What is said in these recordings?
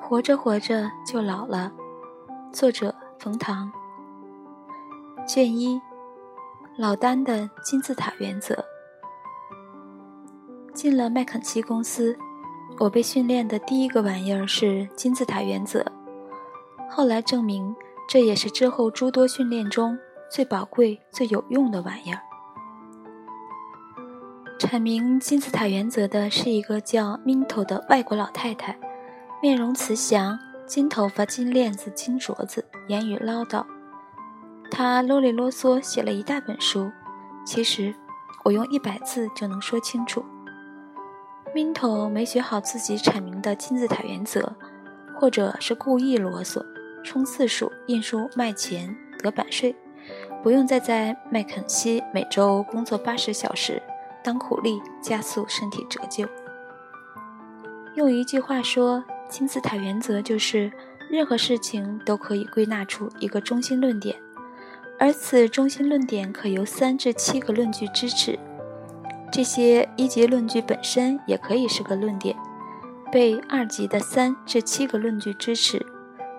活着活着就老了。作者：冯唐。卷一：老丹的金字塔原则。进了麦肯锡公司，我被训练的第一个玩意儿是金字塔原则。后来证明，这也是之后诸多训练中最宝贵、最有用的玩意儿。阐明金字塔原则的是一个叫 Minto 的外国老太太。面容慈祥，金头发、金链子、金镯子，言语唠叨。他啰里啰嗦写了一大本书，其实我用一百字就能说清楚。Minto 没学好自己阐明的金字塔原则，或者是故意啰嗦，冲字数、印书、卖钱、得版税，不用再在麦肯锡每周工作八十小时，当苦力，加速身体折旧。用一句话说。金字塔原则就是，任何事情都可以归纳出一个中心论点，而此中心论点可由三至七个论据支持。这些一级论据本身也可以是个论点，被二级的三至七个论据支持，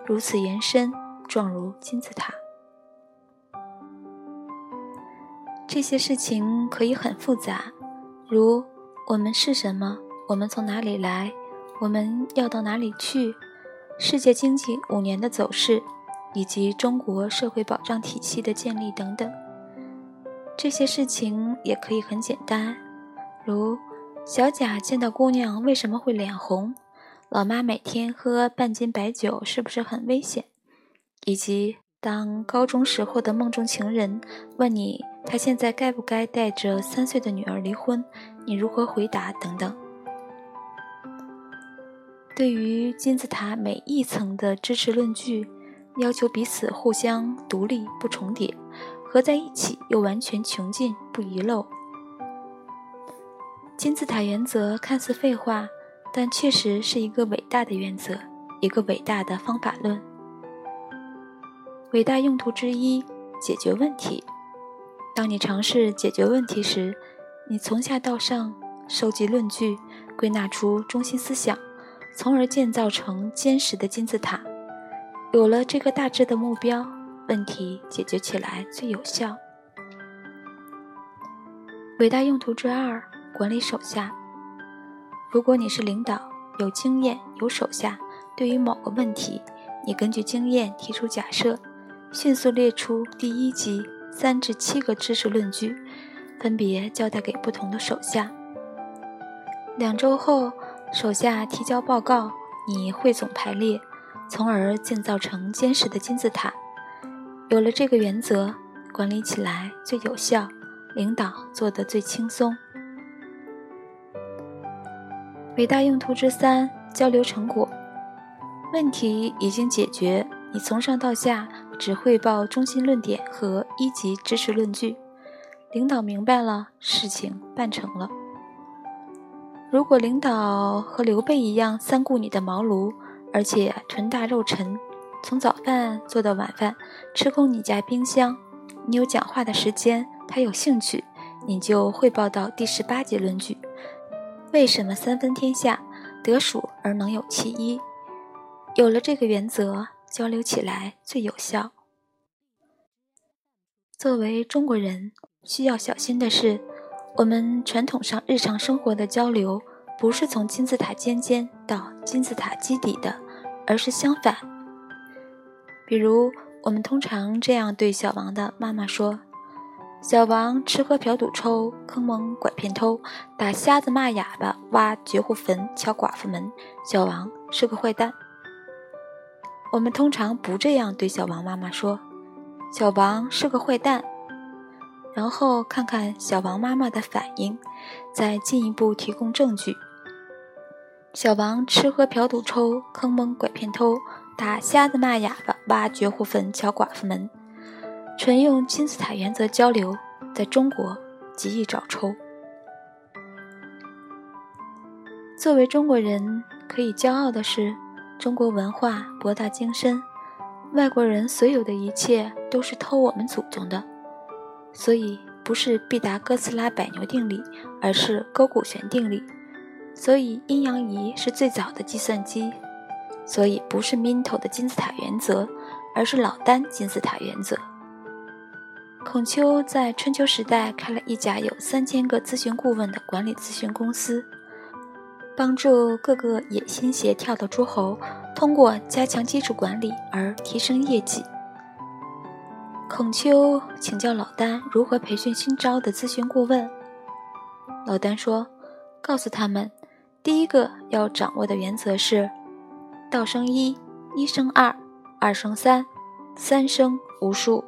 如此延伸，状如金字塔。这些事情可以很复杂，如我们是什么，我们从哪里来。我们要到哪里去？世界经济五年的走势，以及中国社会保障体系的建立等等，这些事情也可以很简单，如小贾见到姑娘为什么会脸红？老妈每天喝半斤白酒是不是很危险？以及当高中时候的梦中情人问你他现在该不该带着三岁的女儿离婚，你如何回答？等等。对于金字塔每一层的支持论据，要求彼此互相独立不重叠，合在一起又完全穷尽不遗漏。金字塔原则看似废话，但确实是一个伟大的原则，一个伟大的方法论。伟大用途之一，解决问题。当你尝试解决问题时，你从下到上收集论据，归纳出中心思想。从而建造成坚实的金字塔。有了这个大致的目标，问题解决起来最有效。伟大用途之二：管理手下。如果你是领导，有经验，有手下，对于某个问题，你根据经验提出假设，迅速列出第一级三至七个知识论据，分别交代给不同的手下。两周后。手下提交报告，你汇总排列，从而建造成坚实的金字塔。有了这个原则，管理起来最有效，领导做得最轻松。伟大用途之三：交流成果。问题已经解决，你从上到下只汇报中心论点和一级知识论据，领导明白了，事情办成了。如果领导和刘备一样三顾你的茅庐，而且臀大肉沉，从早饭做到晚饭，吃空你家冰箱，你有讲话的时间，他有兴趣，你就汇报到第十八节论据：为什么三分天下，得数而能有其一？有了这个原则，交流起来最有效。作为中国人，需要小心的是。我们传统上日常生活的交流，不是从金字塔尖尖到金字塔基底的，而是相反。比如，我们通常这样对小王的妈妈说：“小王吃喝嫖赌抽，坑蒙拐骗偷，打瞎子骂哑巴，挖绝户坟，敲寡妇门。小王是个坏蛋。”我们通常不这样对小王妈妈说：“小王是个坏蛋。”然后看看小王妈妈的反应，再进一步提供证据。小王吃喝嫖赌抽，坑蒙拐骗偷，打瞎子骂哑巴，挖绝户坟，敲寡妇门，纯用金字塔原则交流，在中国极易找抽。作为中国人，可以骄傲的是，中国文化博大精深，外国人所有的一切都是偷我们祖宗的，所以不是毕达哥斯拉百牛定理，而是勾股弦定理。所以阴阳仪是最早的计算机，所以不是 Minto 的金字塔原则，而是老丹金字塔原则。孔丘在春秋时代开了一家有三千个咨询顾问的管理咨询公司，帮助各个野心协调的诸侯通过加强基础管理而提升业绩。孔丘请教老丹如何培训新招的咨询顾问，老丹说：“告诉他们。”第一个要掌握的原则是：道生一，一生二，二生三，三生无数。